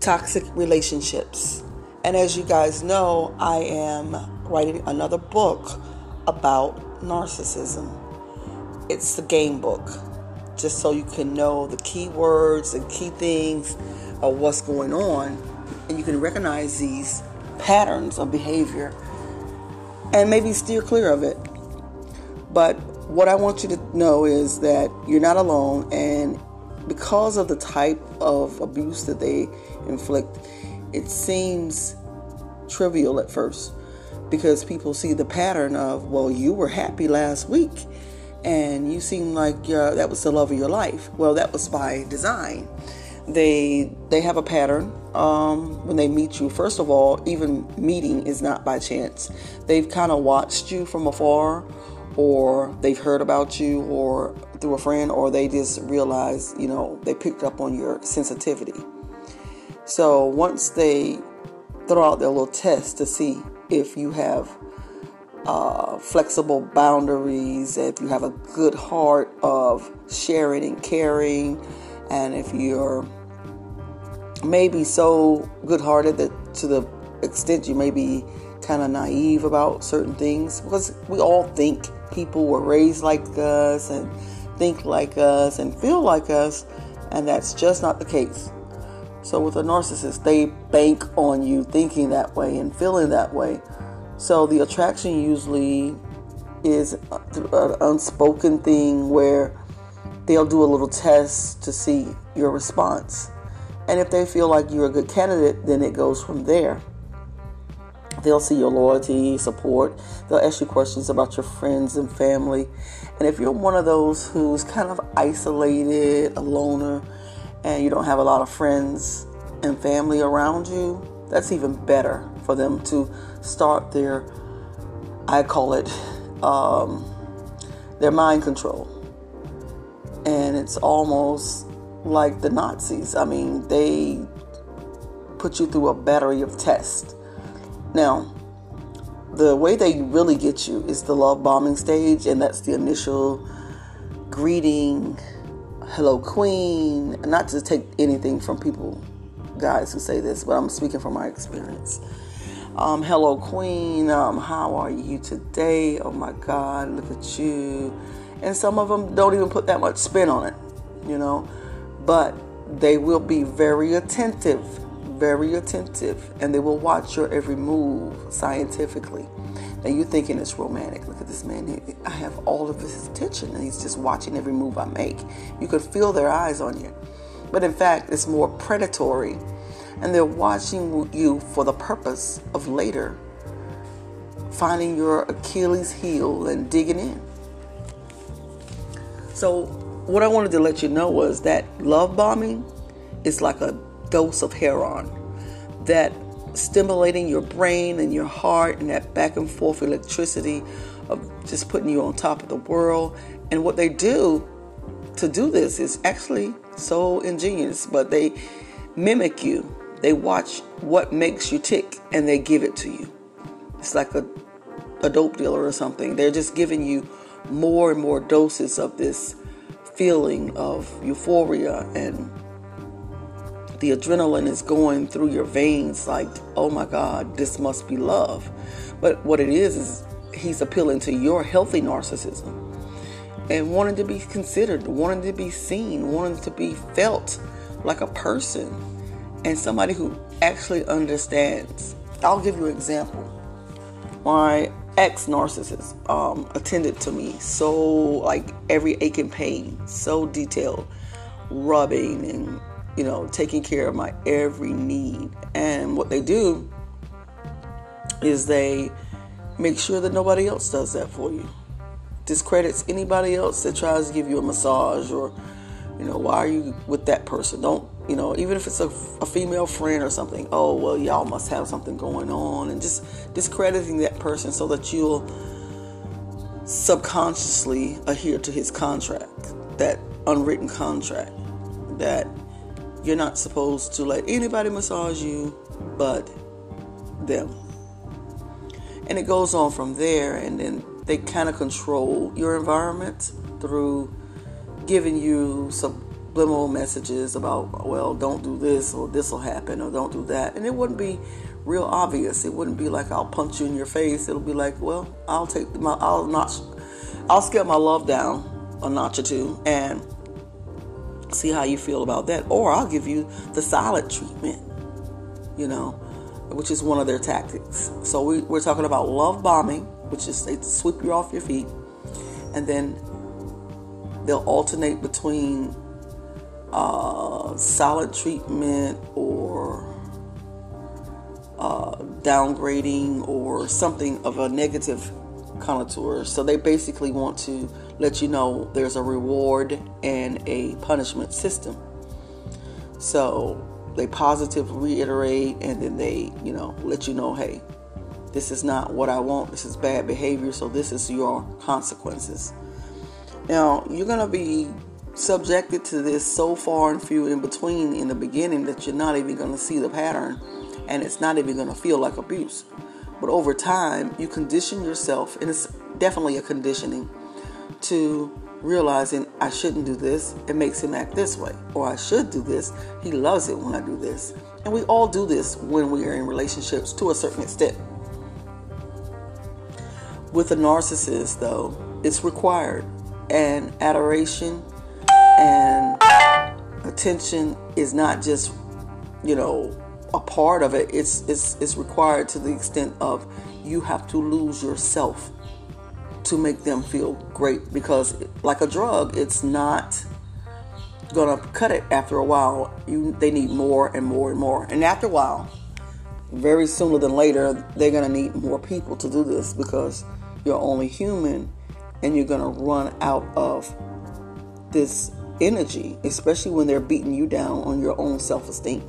Toxic relationships. And as you guys know, I am writing another book about narcissism. It's the game book, just so you can know the key words and key things of what's going on, and you can recognize these patterns of behavior and maybe steer clear of it. But what I want you to know is that you're not alone, and because of the type of abuse that they inflict, it seems trivial at first because people see the pattern of, well, you were happy last week and you seem like that was the love of your life. Well, that was by design. They they have a pattern um, when they meet you. First of all, even meeting is not by chance. They've kind of watched you from afar, or they've heard about you, or through a friend, or they just realize, you know, they picked up on your sensitivity. So once they throw out their little test to see if you have uh, flexible boundaries, if you have a good heart of sharing and caring, and if you're maybe so good hearted that to the extent you may be kind of naive about certain things, because we all think people were raised like us and think like us and feel like us, and that's just not the case. So, with a narcissist, they bank on you thinking that way and feeling that way. So, the attraction usually is an unspoken thing where they'll do a little test to see your response. And if they feel like you're a good candidate, then it goes from there. They'll see your loyalty, support. They'll ask you questions about your friends and family. And if you're one of those who's kind of isolated, a loner, and you don't have a lot of friends and family around you, that's even better for them to start their, I call it, um, their mind control. And it's almost like the Nazis. I mean, they put you through a battery of tests. Now, the way they really get you is the love bombing stage, and that's the initial greeting, hello, queen. Not to take anything from people, guys who say this, but I'm speaking from my experience. Um, hello, queen. Um, how are you today? Oh my God, look at you. And some of them don't even put that much spin on it, you know, but they will be very attentive very attentive and they will watch your every move scientifically. Now you're thinking it's romantic. Look at this man. I have all of his attention and he's just watching every move I make. You could feel their eyes on you. But in fact, it's more predatory and they're watching you for the purpose of later finding your Achilles heel and digging in. So, what I wanted to let you know was that love bombing is like a dose of heroin that stimulating your brain and your heart and that back and forth electricity of just putting you on top of the world. And what they do to do this is actually so ingenious, but they mimic you. They watch what makes you tick and they give it to you. It's like a, a dope dealer or something. They're just giving you more and more doses of this feeling of euphoria and the adrenaline is going through your veins like, oh my God, this must be love. But what it is, is he's appealing to your healthy narcissism and wanting to be considered, wanting to be seen, wanting to be felt like a person and somebody who actually understands. I'll give you an example. My ex narcissist um, attended to me so like every ache and pain, so detailed, rubbing and you know, taking care of my every need. And what they do is they make sure that nobody else does that for you. Discredits anybody else that tries to give you a massage or, you know, why are you with that person? Don't, you know, even if it's a, a female friend or something, oh, well, y'all must have something going on. And just discrediting that person so that you'll subconsciously adhere to his contract, that unwritten contract that you're not supposed to let anybody massage you but them. And it goes on from there, and then they kind of control your environment through giving you subliminal messages about, well, don't do this, or this will happen, or don't do that. And it wouldn't be real obvious. It wouldn't be like I'll punch you in your face. It'll be like, well, I'll take my, I'll notch, I'll scale my love down a notch or two, and see how you feel about that. Or I'll give you the solid treatment, you know, which is one of their tactics. So we, we're talking about love bombing, which is they sweep you off your feet, and then they'll alternate between uh, silent treatment or uh, downgrading or something of a negative connoisseur. So they basically want to let you know there's a reward and a punishment system. So they positive reiterate and then they, you know, let you know, hey, this is not what I want. This is bad behavior. So this is your consequences. Now, you're going to be subjected to this so far and few in between in the beginning that you're not even going to see the pattern and it's not even going to feel like abuse. But over time, you condition yourself, and it's definitely a conditioning to realizing I shouldn't do this. It makes him act this way. Or I should do this. He loves it when I do this. And we all do this when we are in relationships to a certain extent. With a narcissist, though, it's required. And adoration and attention is not just, you know, a part of it. It's it's it's required to the extent of you have to lose yourself to make them feel great because like a drug, it's not gonna cut it after a while. You they need more and more and more. And after a while, very sooner than later, they're gonna need more people to do this because you're only human and you're gonna run out of this energy, especially when they're beating you down on your own self-esteem.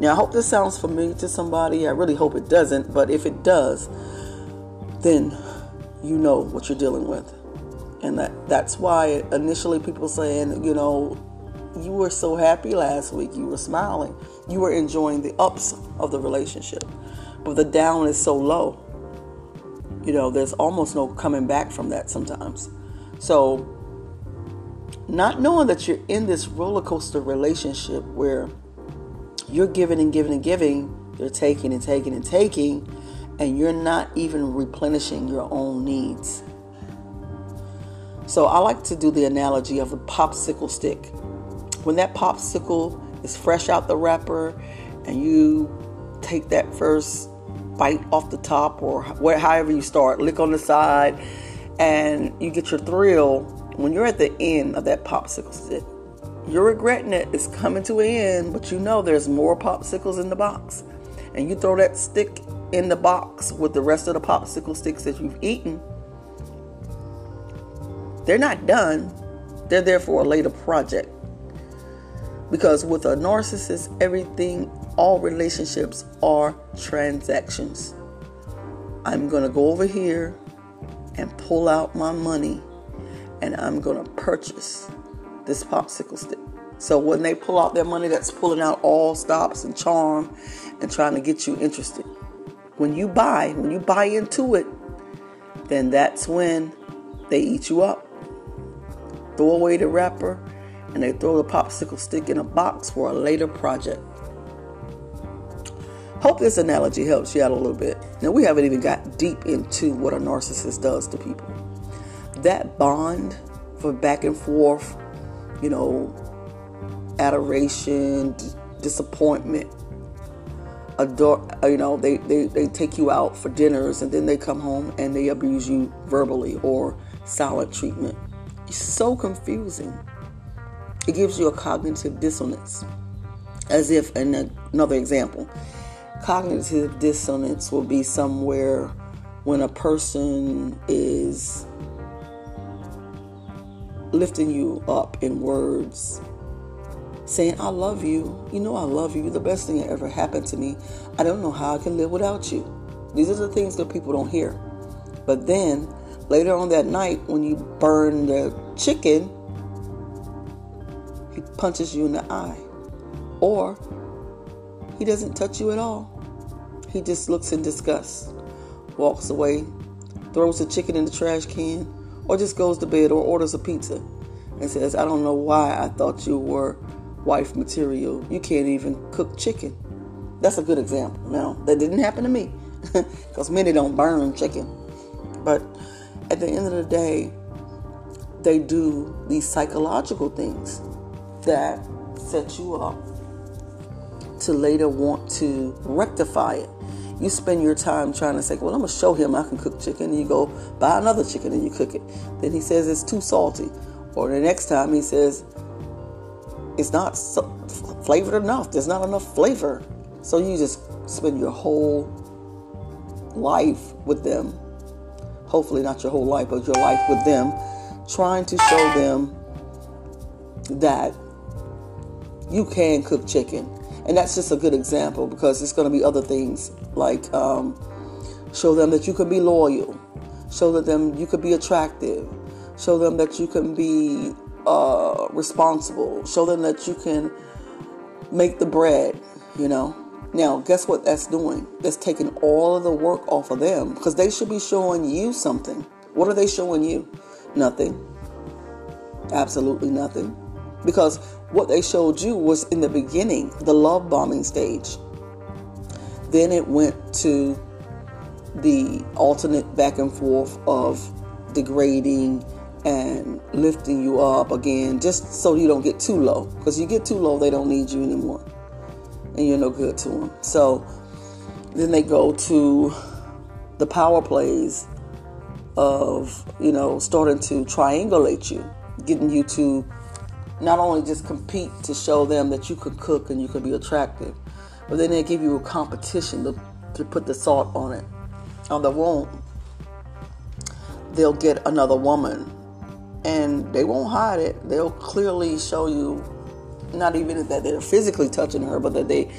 Now, I hope this sounds familiar to somebody. I really hope it doesn't, but if it does, then you know what you're dealing with. And that that's why initially people saying, you know, you were so happy last week, you were smiling, you were enjoying the ups of the relationship. But the down is so low. You know, there's almost no coming back from that sometimes. So not knowing that you're in this roller coaster relationship where you're giving and giving and giving, they're taking and taking and taking, and you're not even replenishing your own needs. So I like to do the analogy of the popsicle stick. When that popsicle is fresh out the wrapper and you take that first bite off the top or where, however you start, lick on the side, and you get your thrill when you're at the end of that popsicle stick you're regretting it. It's coming to an end, but you know there's more popsicles in the box. And you throw that stick in the box with the rest of the popsicle sticks that you've eaten. They're not done. They're there for a later project. Because with a narcissist, everything, all relationships are transactions. I'm going to go over here and pull out my money and I'm going to purchase this popsicle stick. So when they pull out their money, that's pulling out all stops and charm and trying to get you interested. When you buy, when you buy into it, then that's when they eat you up. Throw away the wrapper and they throw the popsicle stick in a box for a later project. Hope this analogy helps you out a little bit. Now, we haven't even got deep into what a narcissist does to people. That bond for back and forth you know, adoration, d- disappointment. Adore, uh, you know, they, they, they take you out for dinners and then they come home and they abuse you verbally or silent treatment. It's so confusing. It gives you a cognitive dissonance. As if, and another example, cognitive dissonance will be somewhere when a person is lifting you up in words, saying, I love you. You know, I love you. The best thing that ever happened to me. I don't know how I can live without you. These are the things that people don't hear. But then later on that night, when you burn the chicken, he punches you in the eye. Or he doesn't touch you at all. He just looks in disgust, walks away, throws the chicken in the trash can, or just goes to bed or orders a pizza and says, I don't know why I thought you were wife material. You can't even cook chicken. That's a good example. Now, that didn't happen to me because many don't burn chicken. But at the end of the day, they do these psychological things that set you up to later want to rectify it. You spend your time trying to say, Well, I'm going to show him I can cook chicken. And you go buy another chicken and you cook it. Then he says it's too salty. Or the next time he says it's not so flavored enough. There's not enough flavor. So you just spend your whole life with them. Hopefully, not your whole life, but your life with them, trying to show them that you can cook chicken. And that's just a good example because it's going to be other things like um, show them that you can be loyal, show them you could be attractive, show them that you can be uh, responsible, show them that you can make the bread, you know. Now, guess what that's doing? That's taking all of the work off of them because they should be showing you something. What are they showing you? Nothing. Absolutely nothing. Because what they showed you was in the beginning, the love bombing stage. Then it went to the alternate back and forth of degrading and lifting you up again, just so you don't get too low. Because you get too low, they don't need you anymore and you're no good to them. So then they go to the power plays of, you know, starting to triangulate you, getting you to not only just compete to show them that you could cook and you could be attractive, but then they give you a competition to, to put the salt on it. On the won't, they'll get another woman and they won't hide it. They'll clearly show you not even that they're physically touching her, but that they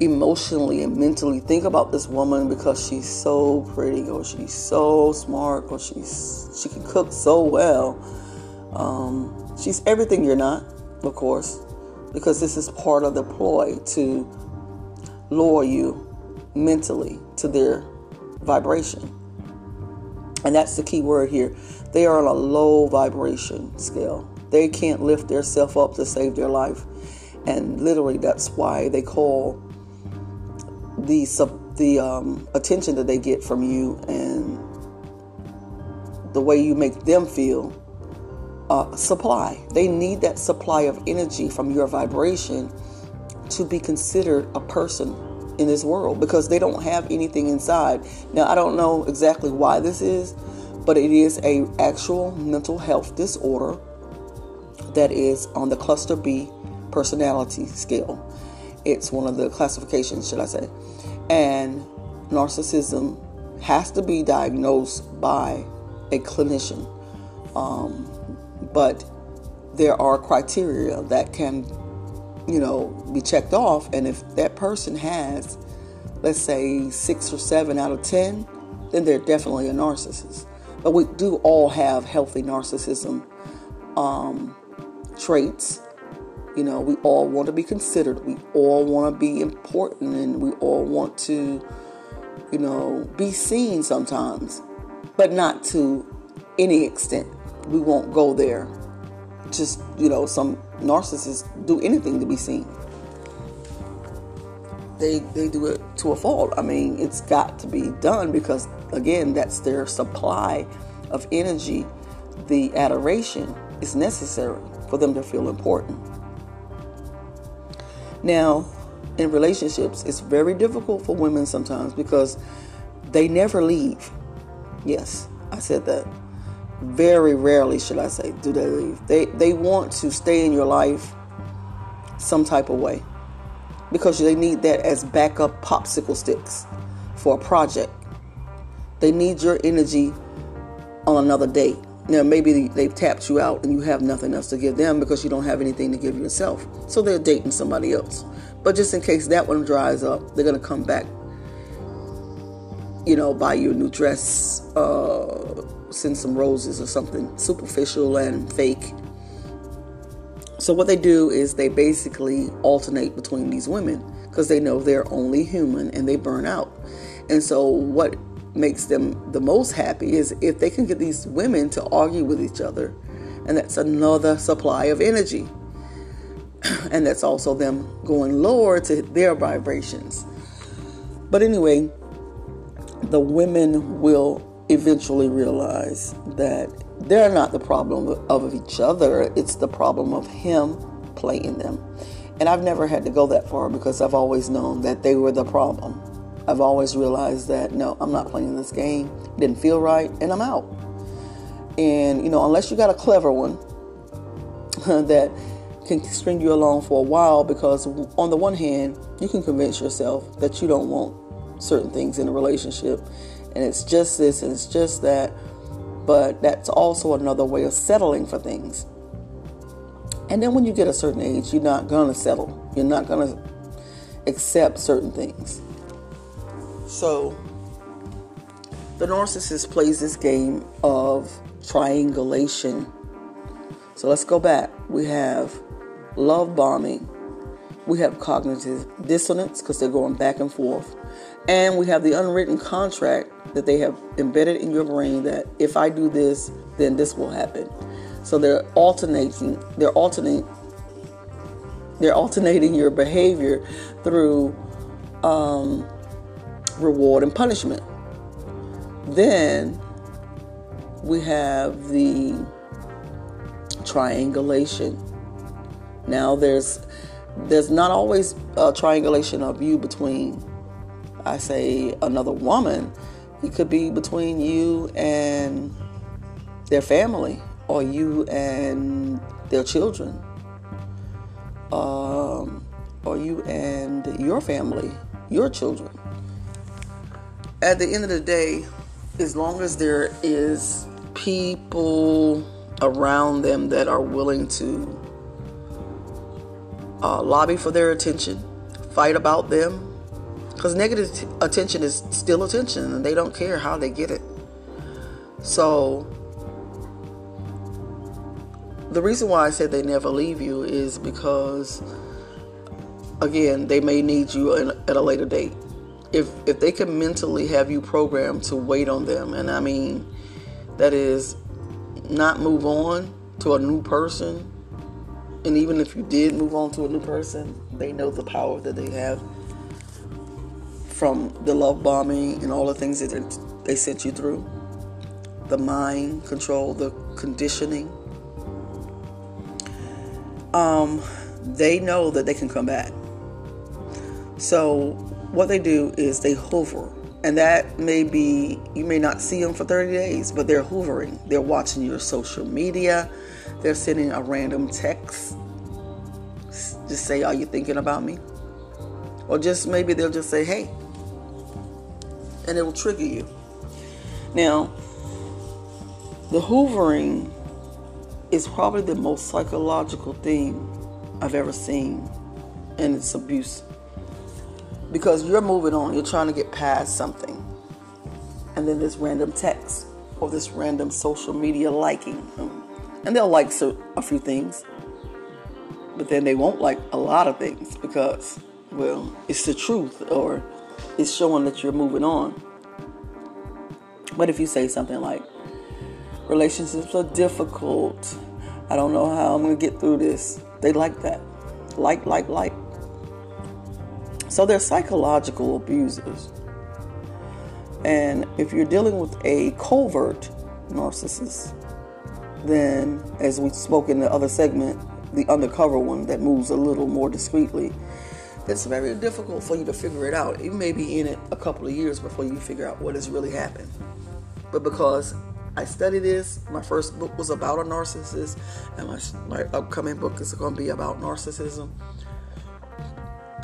emotionally and mentally think about this woman because she's so pretty or she's so smart or she's she can cook so well. Um, she's everything you're not, of course, because this is part of the ploy to lure you mentally to their vibration. And that's the key word here. They are on a low vibration scale. They can't lift themselves up to save their life. And literally, that's why they call the the um, attention that they get from you and the way you make them feel uh, supply. They need that supply of energy from your vibration to be considered a person in this world because they don't have anything inside. Now, I don't know exactly why this is, but it is a actual mental health disorder that is on the cluster B personality scale. It's one of the classifications, should I say. And narcissism has to be diagnosed by a clinician. Um, but there are criteria that can, you know, be checked off. And if that person has, let's say, six or seven out of 10, then they're definitely a narcissist. But we do all have healthy narcissism um, traits. You know, we all want to be considered. We all want to be important and we all want to, you know, be seen sometimes, but not to any extent. We won't go there. Just, you know, some narcissists do anything to be seen. They, they do it to a fault. I mean, it's got to be done because, again, that's their supply of energy. The adoration is necessary for them to feel important. Now, in relationships, it's very difficult for women sometimes because they never leave. Yes, I said that. Very rarely, should I say, do they leave. They they want to stay in your life some type of way because they need that as backup popsicle sticks for a project. They need your energy on another date. Now, maybe they've tapped you out and you have nothing else to give them because you don't have anything to give yourself. So they're dating somebody else. But just in case that one dries up, they're to come back, you know, buy you a new dress, uh, send some roses or something superficial and fake. So what they do is they basically alternate between these women because they know they're only human and they burn out. And so what makes them the most happy is if they can get these women to argue with each other. And that's another supply of energy. and that's also them going lower to their vibrations. But anyway, the women will eventually realize that they're not the problem of each other, it's the problem of him playing them. And I've never had to go that far because I've always known that they were the problem. I've always realized that no, I'm not playing this game. Didn't feel right, and I'm out. And you know, unless you got a clever one that can string you along for a while, because on the one hand, you can convince yourself that you don't want certain things in a relationship, and it's just this and it's just that. But that's also another way of settling for things. And then when you get a certain age, you're not gonna settle. You're not gonna accept certain things. So the narcissist plays this game of triangulation. So let's go back. We have love bombing. We have cognitive dissonance because they're going back and forth. And we have the unwritten contract that they have embedded in your brain that if I do this, then this will happen. So they're alternating, they're alternating, they're alternating your behavior through um, reward and punishment. Then we have the triangulation. Now there's there's not always a triangulation of you between I say another woman. It could be between you and their family or you and their children. Um, or you and your family, your children at the end of the day, as long as there is people around them that are willing to uh, lobby for their attention, fight about them, because negative t- attention is still attention and they don't care how they get it. So, the reason why I said they never leave you is because, again, they may need you at a later date if if they can mentally have you programmed to wait on them, and I mean that is not move on to a new person, and even if you did move on to a new person, they know the power that they have from the love bombing and all the things that they sent you through, the mind control, the conditioning. Um, they know that they can come back. So what they do is they hover. And that may be, you may not see them for 30 days, but they're hovering. They're watching your social media. They're sending a random text. Just say, Are you thinking about me? Or just maybe they'll just say, Hey. And it will trigger you. Now, the hoovering is probably the most psychological thing I've ever seen, and it's abuse because you're moving on, you're trying to get past something. And then this random text or this random social media liking. And they'll like a few things, but then they won't like a lot of things because, well, it's the truth or it's showing that you're moving on. But if you say something like, relationships are difficult, I don't know how I'm going to get through this, they like that. Like, like, like. So they're psychological abusers. And if you're dealing with a covert narcissist, then as we spoke in the other segment, the undercover one that moves a little more discreetly, it's very difficult for you to figure it out. You may be in it a couple of years before you figure out what has really happened. But because I studied this, my first book was about a narcissist, and my, my upcoming book is going to be about narcissism.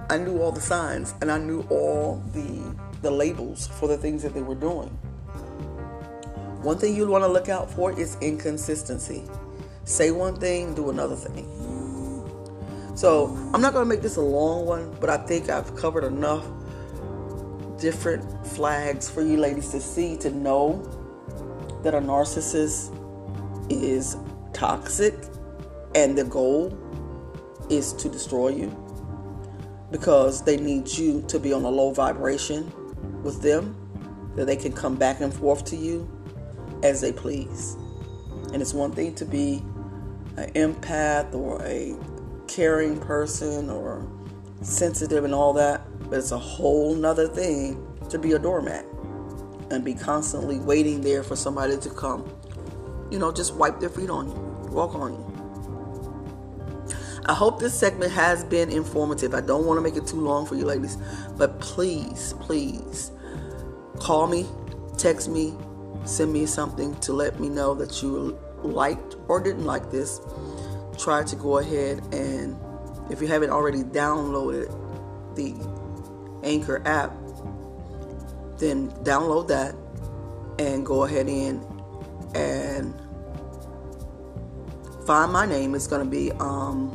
I knew all the signs and I knew all the the labels for the things that they were doing. One thing you want to look out for is inconsistency. Say one thing, do another thing. So I'm not going to make this a long one, but I think I've covered enough different flags for you ladies to see to know that a narcissist is toxic and the goal is to destroy you because they need you to be on a low vibration with them that they can come back and forth to you as they please. And it's one thing to be an empath or a caring person or sensitive and all that, but it's a whole nother thing to be a doormat and be constantly waiting there for somebody to come. You know, just wipe their feet on you, walk on you. I hope this segment has been informative. I don't want to make it too long for you ladies, but please, please call me, text me, send me something to let me know that you liked or didn't like this. Try to go ahead and, if you haven't already downloaded the Anchor app, then download that and go ahead in and find my name. It's going to be um,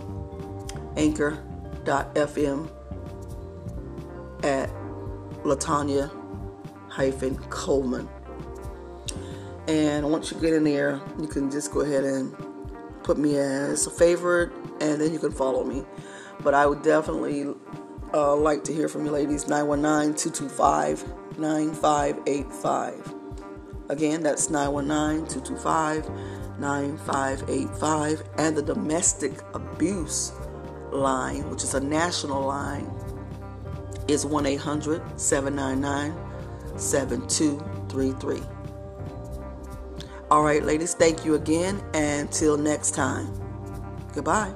anchor.fm at Latonya hyphen Coleman. And once you get in there, you can just go ahead and put me as a favorite and then you can follow me. But I would definitely uh, like to hear from you ladies 919 225 9585. Again, that's 919 225 9585. And the domestic abuse line, which is a national line, is 1 800 799 7233. All right, ladies, thank you again. And until next time, goodbye.